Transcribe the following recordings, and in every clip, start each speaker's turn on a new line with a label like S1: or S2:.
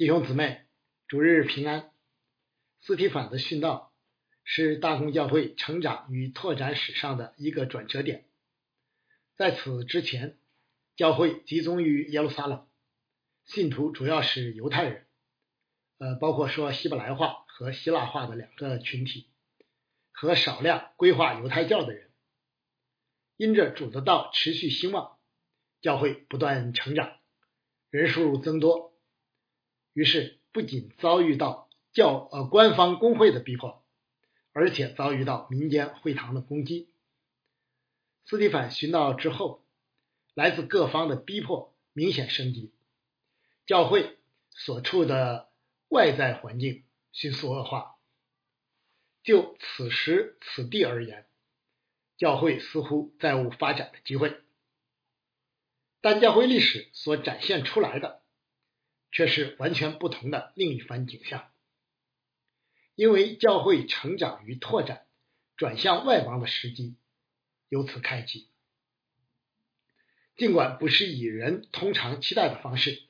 S1: 弟兄姊妹，主日平安。斯提凡的殉道是大公教会成长与拓展史上的一个转折点。在此之前，教会集中于耶路撒冷，信徒主要是犹太人，呃，包括说希伯来话和希腊话的两个群体，和少量归化犹太教的人。因着主的道持续兴旺，教会不断成长，人数增多。于是，不仅遭遇到教呃官方工会的逼迫，而且遭遇到民间会堂的攻击。斯蒂凡殉道之后，来自各方的逼迫明显升级，教会所处的外在环境迅速恶化。就此时此地而言，教会似乎再无发展的机会，但教会历史所展现出来的。却是完全不同的另一番景象，因为教会成长与拓展转向外邦的时机由此开启。尽管不是以人通常期待的方式，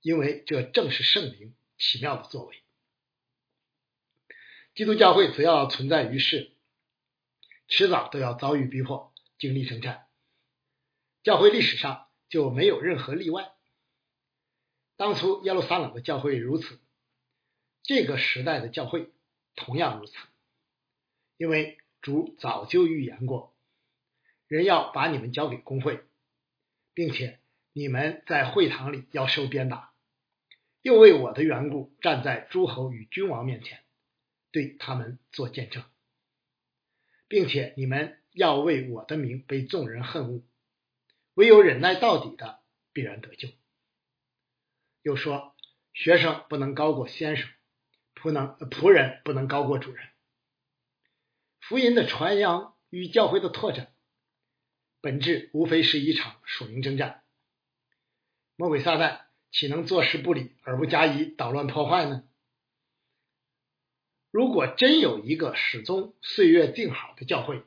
S1: 因为这正是圣灵奇妙的作为。基督教会只要存在于世，迟早都要遭遇逼迫，经历征战。教会历史上就没有任何例外。当初耶路撒冷的教会如此，这个时代的教会同样如此，因为主早就预言过，人要把你们交给公会，并且你们在会堂里要受鞭打，又为我的缘故站在诸侯与君王面前，对他们做见证，并且你们要为我的名被众人恨恶，唯有忍耐到底的必然得救。又说，学生不能高过先生，仆能仆人不能高过主人。福音的传扬与教会的拓展，本质无非是一场属灵征战。魔鬼撒旦岂能坐视不理而不加以捣乱破坏呢？如果真有一个始终岁月静好的教会，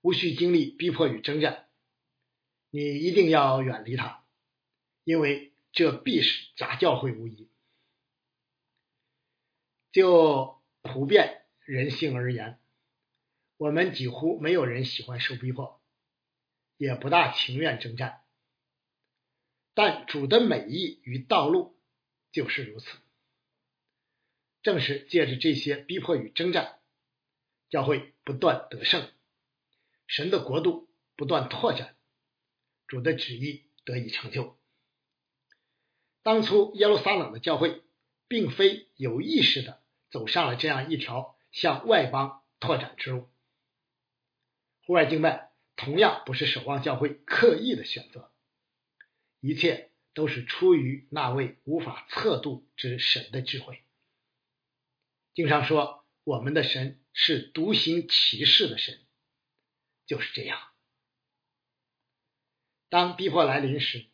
S1: 无需经历逼迫与征战，你一定要远离它，因为。这必是假教会无疑。就普遍人性而言，我们几乎没有人喜欢受逼迫，也不大情愿征战。但主的美意与道路就是如此。正是借着这些逼迫与征战，教会不断得胜，神的国度不断拓展，主的旨意得以成就。当初耶路撒冷的教会，并非有意识的走上了这样一条向外邦拓展之路。户外敬拜同样不是守望教会刻意的选择，一切都是出于那位无法测度之神的智慧。经常说我们的神是独行其事的神，就是这样。当逼迫来临时。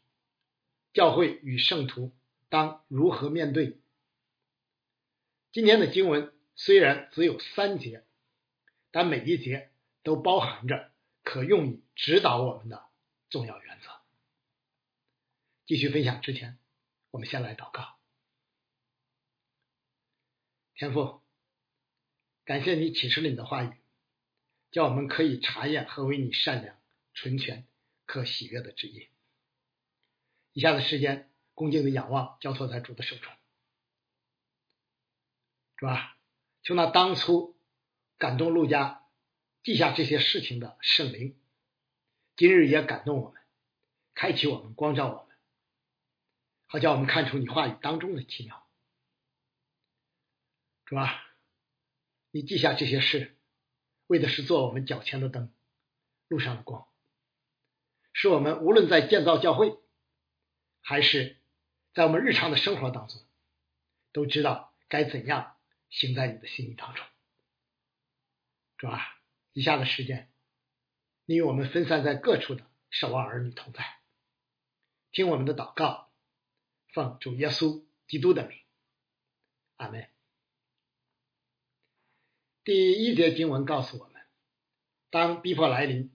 S1: 教会与圣徒当如何面对？今天的经文虽然只有三节，但每一节都包含着可用以指导我们的重要原则。继续分享之前，我们先来祷告。天父，感谢你启示了你的话语，叫我们可以查验何为你善良、纯全、可喜悦的旨意。以下的时间，恭敬的仰望，交托在主的手中，是吧？求那当初感动陆家记下这些事情的圣灵，今日也感动我们，开启我们，光照我们，好叫我们看出你话语当中的奇妙，是吧？你记下这些事，为的是做我们脚前的灯，路上的光，使我们无论在建造教会。还是在我们日常的生活当中，都知道该怎样行在你的心意当中。主啊，以下的时间，你与我们分散在各处的守望儿女同在，听我们的祷告，奉主耶稣基督的名，阿门。第一节经文告诉我们，当逼迫来临，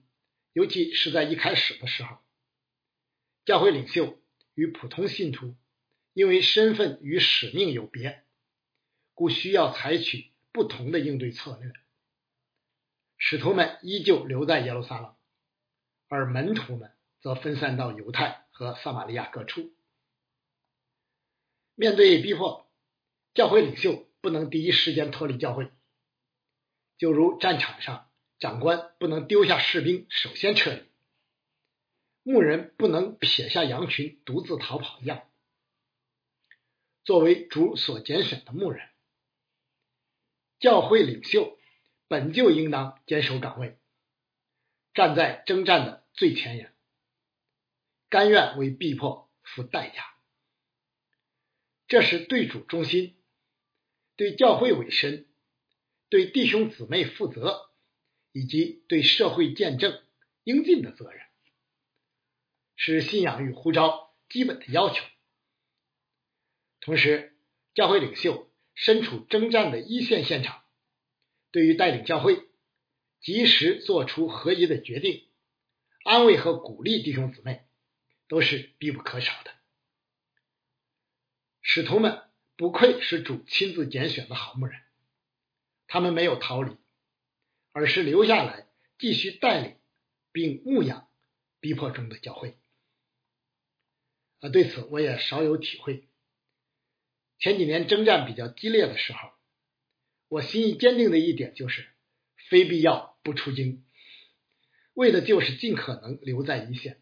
S1: 尤其是在一开始的时候，教会领袖。与普通信徒因为身份与使命有别，故需要采取不同的应对策略。使徒们依旧留在耶路撒冷，而门徒们则分散到犹太和撒玛利亚各处。面对逼迫，教会领袖不能第一时间脱离教会，就如战场上长官不能丢下士兵首先撤离，牧人不能撇下羊群独自逃跑一样。作为主所拣选的牧人，教会领袖。本就应当坚守岗位，站在征战的最前沿，甘愿为逼迫付代价。这是对主忠心、对教会委身、对弟兄姊妹负责，以及对社会见证应尽的责任，是信仰与呼召基本的要求。同时，教会领袖身处征战的一线现场。对于带领教会及时做出合宜的决定，安慰和鼓励弟兄姊妹，都是必不可少的。使徒们不愧是主亲自拣选的好牧人，他们没有逃离，而是留下来继续带领并牧养逼迫中的教会。啊，对此我也少有体会。前几年征战比较激烈的时候。我心意坚定的一点就是，非必要不出京，为的就是尽可能留在一线，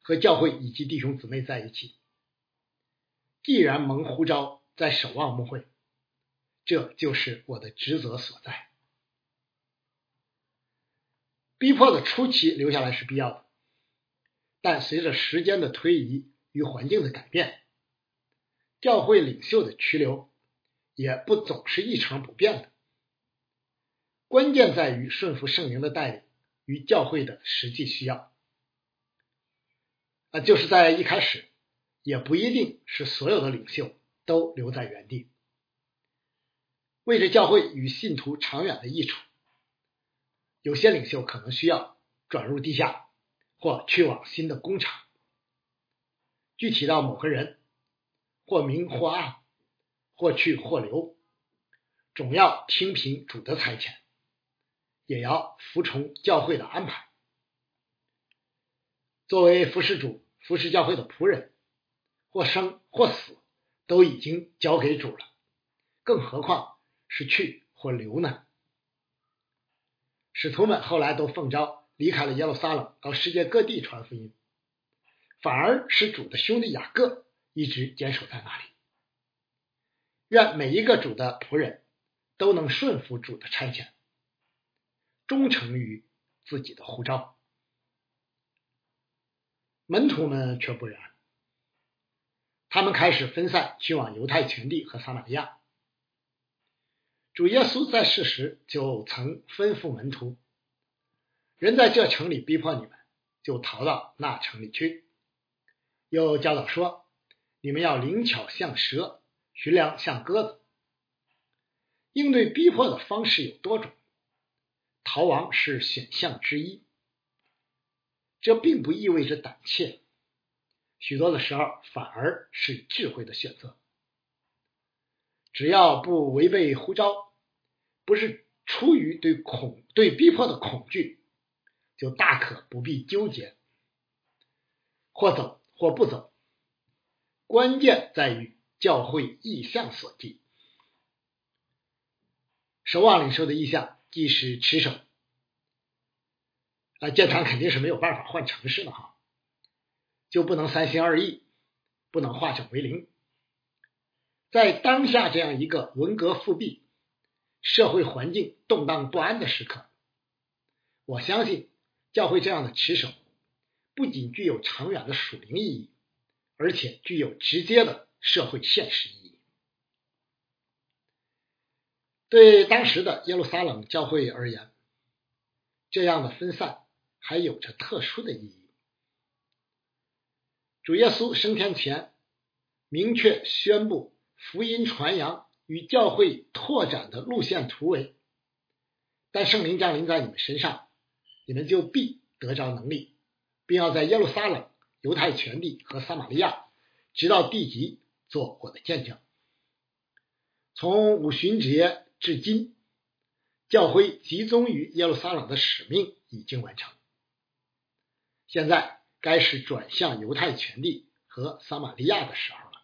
S1: 和教会以及弟兄姊妹在一起。既然蒙呼召在守望牧会，这就是我的职责所在。逼迫的初期留下来是必要的，但随着时间的推移与环境的改变，教会领袖的去留。也不总是一成不变的，关键在于顺服圣灵的带领与教会的实际需要。啊，就是在一开始，也不一定是所有的领袖都留在原地。为着教会与信徒长远的益处，有些领袖可能需要转入地下或去往新的工厂。具体到某个人，或明或暗。或去或留，总要听凭主的差遣，也要服从教会的安排。作为服侍主、服侍教会的仆人，或生或死，都已经交给主了，更何况是去或留呢？使徒们后来都奉召离开了耶路撒冷，到世界各地传福音，反而是主的兄弟雅各一直坚守在那里。愿每一个主的仆人都能顺服主的差遣，忠诚于自己的护照。门徒们却不然，他们开始分散去往犹太全地和撒玛利亚。主耶稣在世时就曾吩咐门徒：“人在这城里逼迫你们，就逃到那城里去。”又教导说：“你们要灵巧像蛇。”徐良像鸽子，应对逼迫的方式有多种，逃亡是选项之一。这并不意味着胆怯，许多的时候反而是智慧的选择。只要不违背呼召，不是出于对恐对逼迫的恐惧，就大可不必纠结，或走或不走。关键在于。教会意向所及，守望领袖的意向即是持守，啊，建堂肯定是没有办法换城市的哈，就不能三心二意，不能化整为零。在当下这样一个文革复辟、社会环境动荡不安的时刻，我相信教会这样的持守，不仅具有长远的属灵意义，而且具有直接的。社会现实意义，对当时的耶路撒冷教会而言，这样的分散还有着特殊的意义。主耶稣升天前，明确宣布福音传扬与教会拓展的路线图为：但圣灵降临在你们身上，你们就必得着能力，并要在耶路撒冷、犹太全地和撒玛利亚，直到地极。做我的见证。从五旬节至今，教会集中于耶路撒冷的使命已经完成。现在该是转向犹太全地和撒玛利亚的时候了。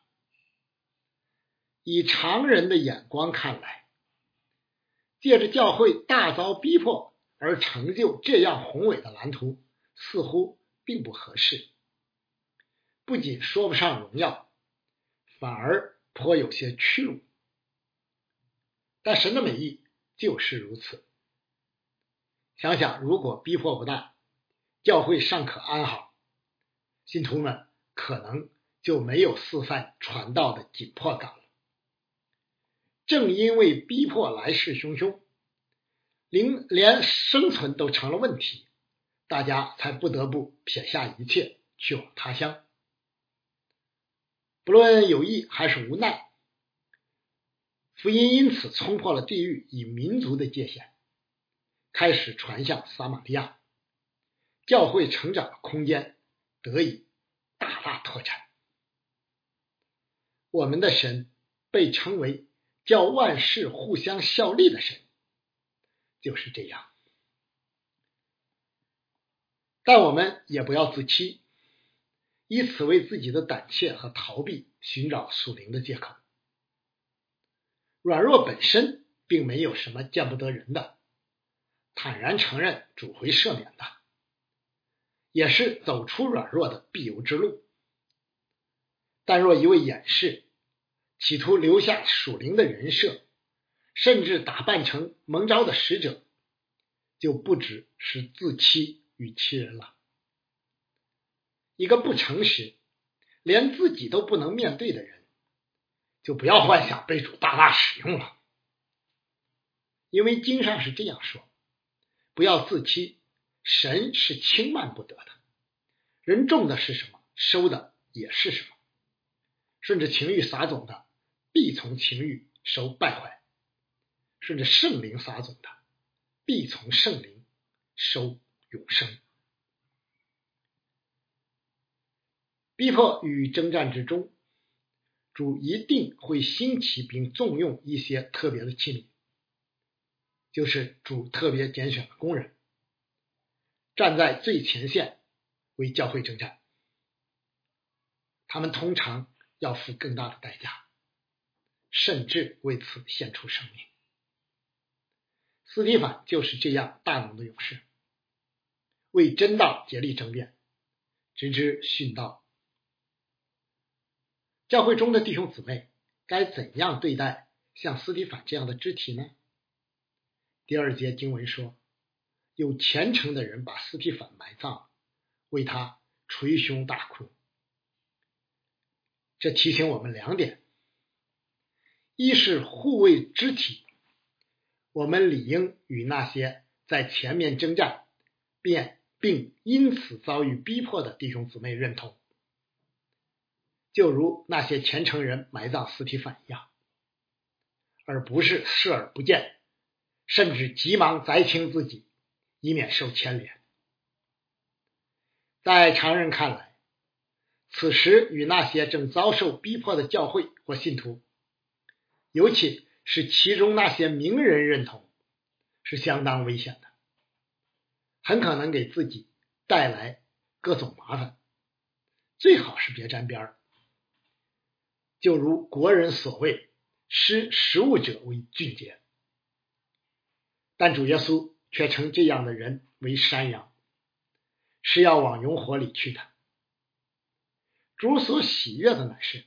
S1: 以常人的眼光看来，借着教会大遭逼迫而成就这样宏伟的蓝图，似乎并不合适。不仅说不上荣耀，反而颇有些屈辱。但神的美意就是如此。想想，如果逼迫不大，教会尚可安好，信徒们可能就没有四散传道的紧迫感了。正因为逼迫来势汹汹，连连生存都成了问题，大家才不得不撇下一切去往他乡。不论有意还是无奈。福音因此冲破了地域与民族的界限，开始传向撒玛利亚，教会成长的空间得以大大拓展。我们的神被称为叫万事互相效力的神，就是这样。但我们也不要自欺，以此为自己的胆怯和逃避寻找属灵的借口。软弱本身并没有什么见不得人的，坦然承认主会赦免的，也是走出软弱的必由之路。但若一味掩饰，企图留下属灵的人设，甚至打扮成蒙招的使者，就不只是自欺与欺人了。一个不诚实、连自己都不能面对的人。就不要幻想被主大大使用了，因为经上是这样说：不要自欺，神是轻慢不得的。人种的是什么，收的也是什么。顺着情欲撒种的，必从情欲收败坏；顺着圣灵撒种的，必从圣灵收永生。逼迫与征战之中。主一定会兴起并重用一些特别的器皿，就是主特别拣选的工人，站在最前线为教会征战。他们通常要付更大的代价，甚至为此献出生命。斯蒂凡就是这样大能的勇士，为真道竭力争辩，直至殉道。教会中的弟兄姊妹该怎样对待像斯蒂凡这样的肢体呢？第二节经文说，有虔诚的人把斯蒂凡埋葬，为他捶胸大哭。这提醒我们两点：一是护卫肢体，我们理应与那些在前面征战，便并因此遭遇逼迫的弟兄姊妹认同。就如那些虔诚人埋葬斯提凡一样，而不是视而不见，甚至急忙摘清自己，以免受牵连。在常人看来，此时与那些正遭受逼迫的教会或信徒，尤其是其中那些名人认同，是相当危险的，很可能给自己带来各种麻烦。最好是别沾边儿。就如国人所谓“失食物者为俊杰”，但主耶稣却称这样的人为山羊，是要往永火里去的。主所喜悦的乃是，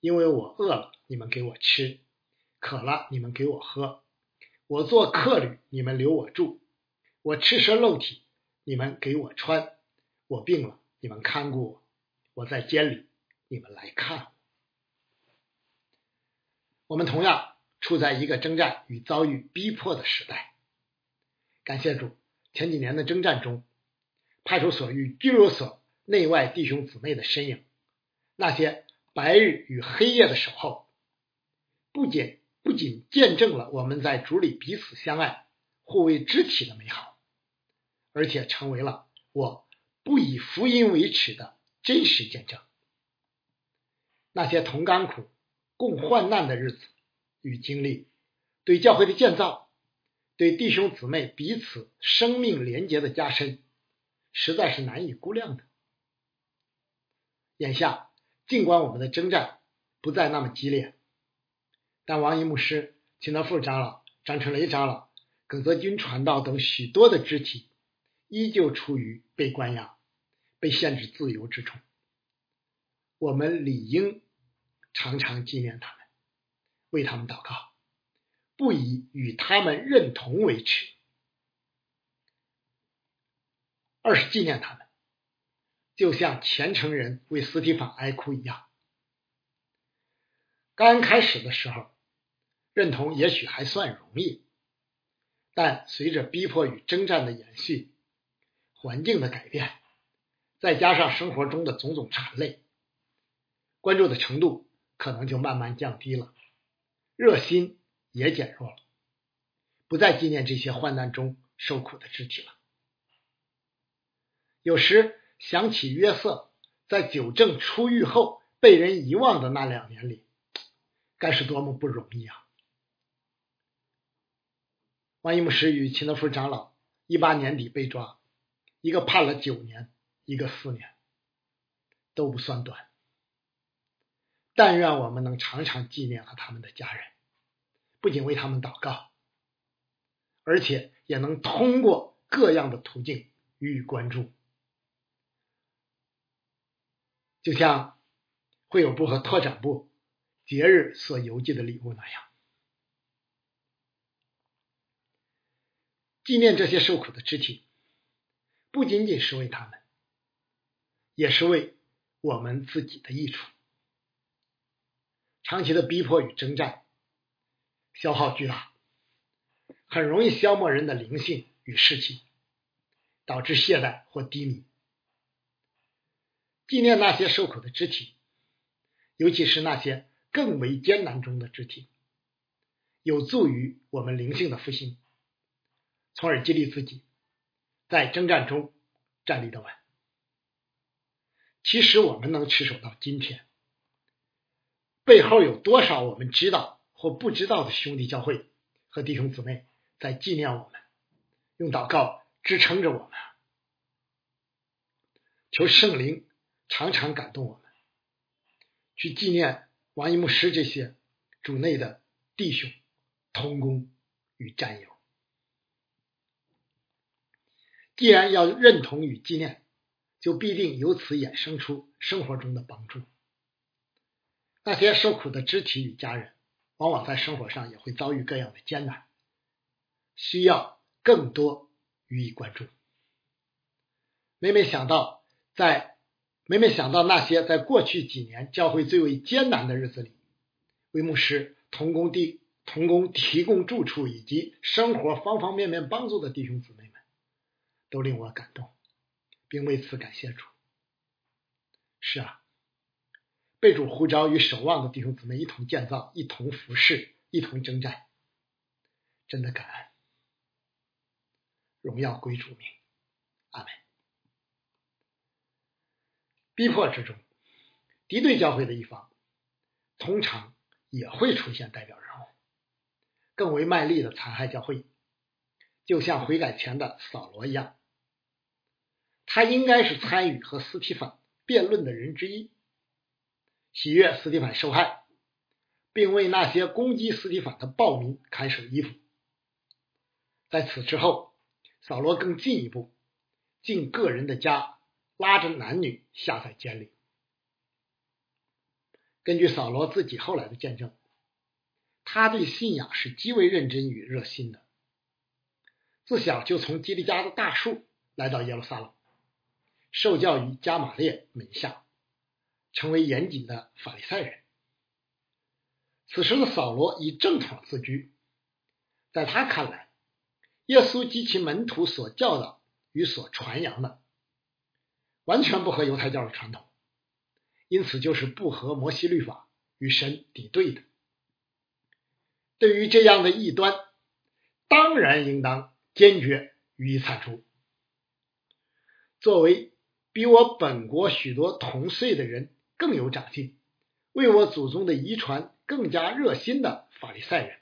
S1: 因为我饿了，你们给我吃；渴了，你们给我喝；我做客旅，你们留我住；我赤身露体，你们给我穿；我病了，你们看顾我；我在监里，你们来看我。我们同样处在一个征战与遭遇逼迫的时代。感谢主，前几年的征战中，派出所与拘留所内外弟兄姊妹的身影，那些白日与黑夜的守候，不仅不仅见证了我们在主里彼此相爱、互为肢体的美好，而且成为了我不以福音为耻的真实见证。那些同甘苦、共患难的日子与经历，对教会的建造，对弟兄姊妹彼此生命连结的加深，实在是难以估量的。眼下，尽管我们的征战不再那么激烈，但王一牧师、秦德富长老、张春雷长老、耿泽军传道等许多的肢体，依旧处于被关押、被限制自由之中。我们理应常常纪念他们，为他们祷告，不以与他们认同为耻，二是纪念他们。就像虔诚人为斯提法哀哭一样，刚开始的时候，认同也许还算容易，但随着逼迫与征战的延续，环境的改变，再加上生活中的种种缠累，关注的程度可能就慢慢降低了，热心也减弱了，不再纪念这些患难中受苦的肢体了，有时。想起约瑟在九正出狱后被人遗忘的那两年里，该是多么不容易啊！万一牧师与秦德福长老一八年底被抓，一个判了九年，一个四年，都不算短。但愿我们能常常纪念和他们的家人，不仅为他们祷告，而且也能通过各样的途径予以关注。就像会有部和拓展部节日所邮寄的礼物那样，纪念这些受苦的肢体，不仅仅是为他们，也是为我们自己的益处。长期的逼迫与征战，消耗巨大，很容易消磨人的灵性与士气，导致懈怠或低迷。纪念那些受苦的肢体，尤其是那些更为艰难中的肢体，有助于我们灵性的复兴，从而激励自己在征战中站立得稳。其实我们能持守到今天，背后有多少我们知道或不知道的兄弟教会和弟兄姊妹在纪念我们，用祷告支撑着我们。求圣灵。常常感动我们，去纪念王一牧师这些主内的弟兄、同工与战友。既然要认同与纪念，就必定由此衍生出生活中的帮助。那些受苦的肢体与家人，往往在生活上也会遭遇各样的艰难，需要更多予以关注。每每想到在。每每想到那些在过去几年教会最为艰难的日子里，为牧师同工地同工提供住处以及生活方方面面帮助的弟兄姊妹，都令我感动，并为此感谢主。是啊，被主呼召与守望的弟兄姊妹一同建造、一同服侍、一同征战，真的感恩，荣耀归主名，阿门。逼迫之中，敌对教会的一方通常也会出现代表人物，更为卖力的残害教会，就像悔改前的扫罗一样。他应该是参与和斯蒂凡辩论的人之一，喜悦斯蒂凡受害，并为那些攻击斯蒂凡的暴民看守衣服。在此之后，扫罗更进一步进个人的家。拉着男女下在监里。根据扫罗自己后来的见证，他对信仰是极为认真与热心的。自小就从基利家的大树来到耶路撒冷，受教于加马列门下，成为严谨的法利赛人。此时的扫罗以正统自居，在他看来，耶稣及其门徒所教导与所传扬的。完全不合犹太教的传统，因此就是不合摩西律法与神抵对的。对于这样的异端，当然应当坚决予以铲除。作为比我本国许多同岁的人更有长进，为我祖宗的遗传更加热心的法利赛人。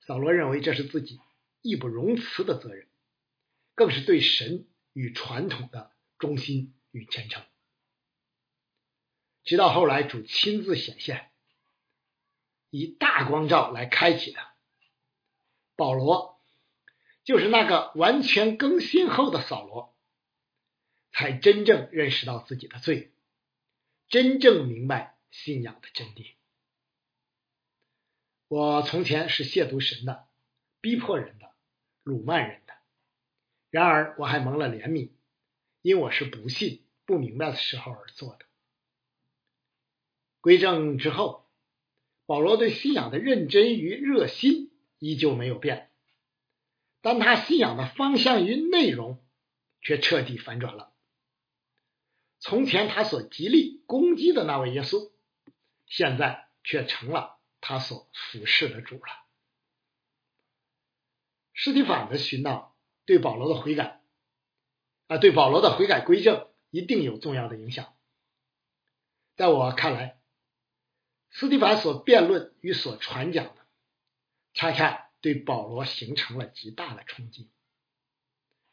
S1: 扫罗认为这是自己义不容辞的责任，更是对神与传统的忠心与虔诚。直到后来主亲自显现，以大光照来开启的，保罗就是那个完全更新后的扫罗，才真正认识到自己的罪，真正明白信仰的真谛。我从前是亵渎神的、逼迫人的、辱骂人的。然而我还蒙了怜悯，因我是不信、不明白的时候而做的。归正之后，保罗对信仰的认真与热心依旧没有变，但他信仰的方向与内容却彻底反转了。从前他所极力攻击的那位耶稣，现在却成了。他所服侍的主了。斯蒂法的殉道对保罗的悔改啊，对保罗的悔改归正一定有重要的影响。在我看来，斯蒂凡所辩论与所传讲的，恰恰对保罗形成了极大的冲击，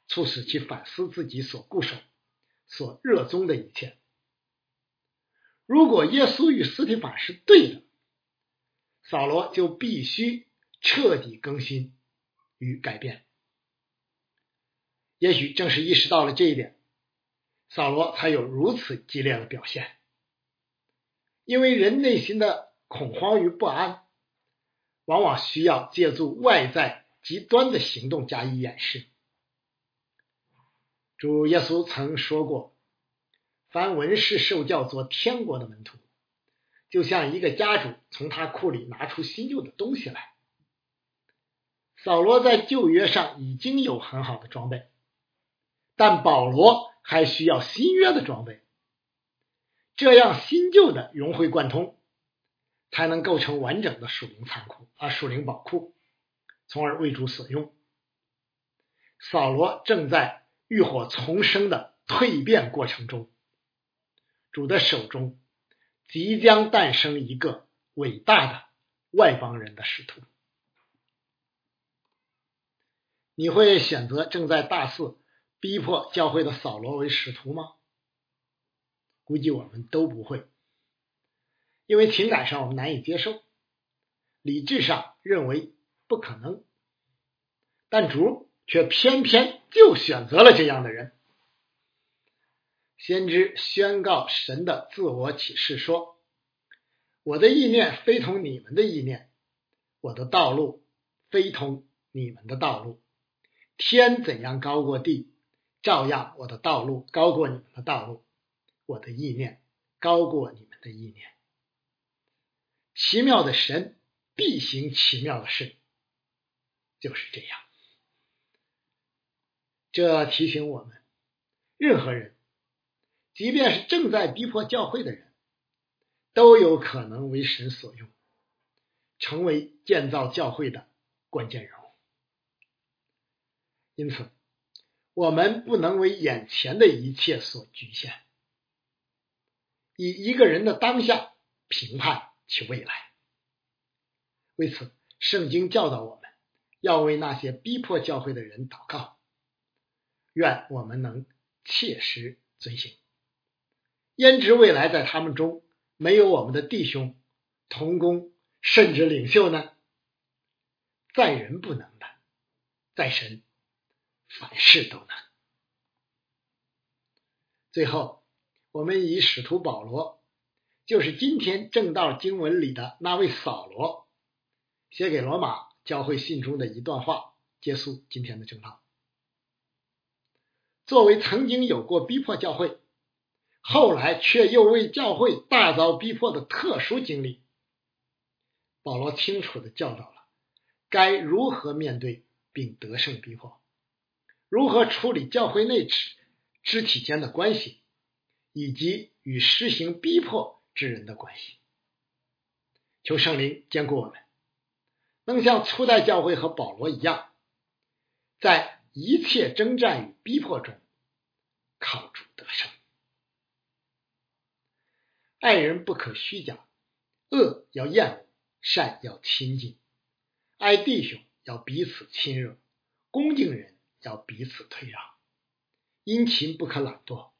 S1: 促使其反思自己所固守、所热衷的一切。如果耶稣与斯提法是对的，扫罗就必须彻底更新与改变。也许正是意识到了这一点，扫罗才有如此激烈的表现。因为人内心的恐慌与不安，往往需要借助外在极端的行动加以掩饰。主耶稣曾说过：“凡文士受教做天国的门徒。”就像一个家主从他库里拿出新旧的东西来。扫罗在旧约上已经有很好的装备，但保罗还需要新约的装备，这样新旧的融会贯通，才能构成完整的属灵仓库啊，属灵宝库，从而为主所用。扫罗正在浴火重生的蜕变过程中，主的手中。即将诞生一个伟大的外邦人的使徒。你会选择正在大肆逼迫教会的扫罗为使徒吗？估计我们都不会，因为情感上我们难以接受，理智上认为不可能，但主却偏偏就选择了这样的人。先知宣告神的自我启示说：“我的意念非同你们的意念，我的道路非同你们的道路。天怎样高过地，照样我的道路高过你们的道路，我的意念高过你们的意念。奇妙的神必行奇妙的事，就是这样。这提醒我们，任何人。”即便是正在逼迫教会的人，都有可能为神所用，成为建造教会的关键人物。因此，我们不能为眼前的一切所局限，以一个人的当下评判其未来。为此，圣经教导我们要为那些逼迫教会的人祷告，愿我们能切实遵行。焉知未来在他们中没有我们的弟兄、同工，甚至领袖呢？在人不能的，在神凡事都能。最后，我们以使徒保罗，就是今天正道经文里的那位扫罗，写给罗马教会信中的一段话，结束今天的正道。作为曾经有过逼迫教会。后来却又为教会大遭逼迫的特殊经历，保罗清楚的教导了该如何面对并得胜逼迫，如何处理教会内肢肢体间的关系，以及与施行逼迫之人的关系。求圣灵兼顾我们，能像初代教会和保罗一样，在一切征战与逼迫中靠主得胜。爱人不可虚假，恶要厌恶，善要亲近。爱弟兄要彼此亲热，恭敬人要彼此退让。殷勤不可懒惰，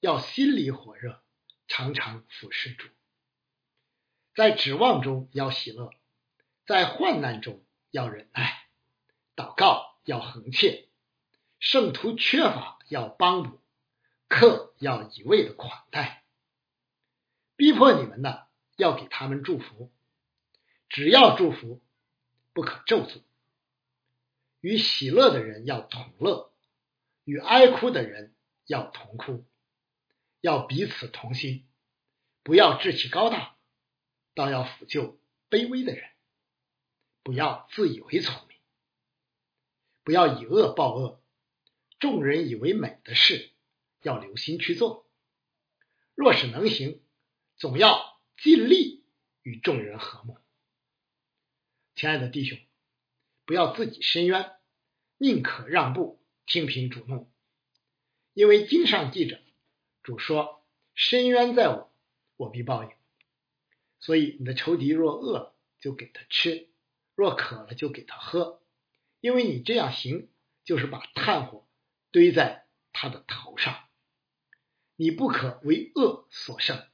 S1: 要心里火热，常常俯视主。在指望中要喜乐，在患难中要忍耐，祷告要恒切，圣徒缺乏要帮补，客要一味的款待，逼迫你们的要给他们祝福，只要祝福，不可咒诅。与喜乐的人要同乐，与哀哭的人要同哭，要彼此同心，不要志气高大。倒要抚救卑微的人，不要自以为聪明，不要以恶报恶。众人以为美的事，要留心去做。若是能行，总要尽力与众人和睦。亲爱的弟兄，不要自己伸冤，宁可让步，听凭主怒。因为经上记着，主说：“深渊在我，我必报应。”所以，你的仇敌若饿，就给他吃；若渴了，就给他喝。因为你这样行，就是把炭火堆在他的头上。你不可为恶所胜，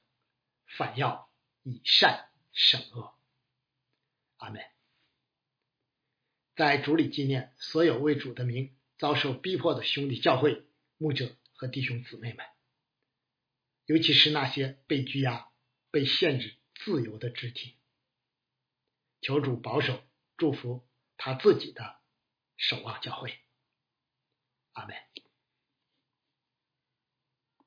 S1: 反要以善胜恶。阿门。在主里纪念所有为主的名遭受逼迫的兄弟教会、牧者和弟兄姊妹们，尤其是那些被拘押、被限制。自由的肢体，求主保守、祝福他自己的守望教会。阿门。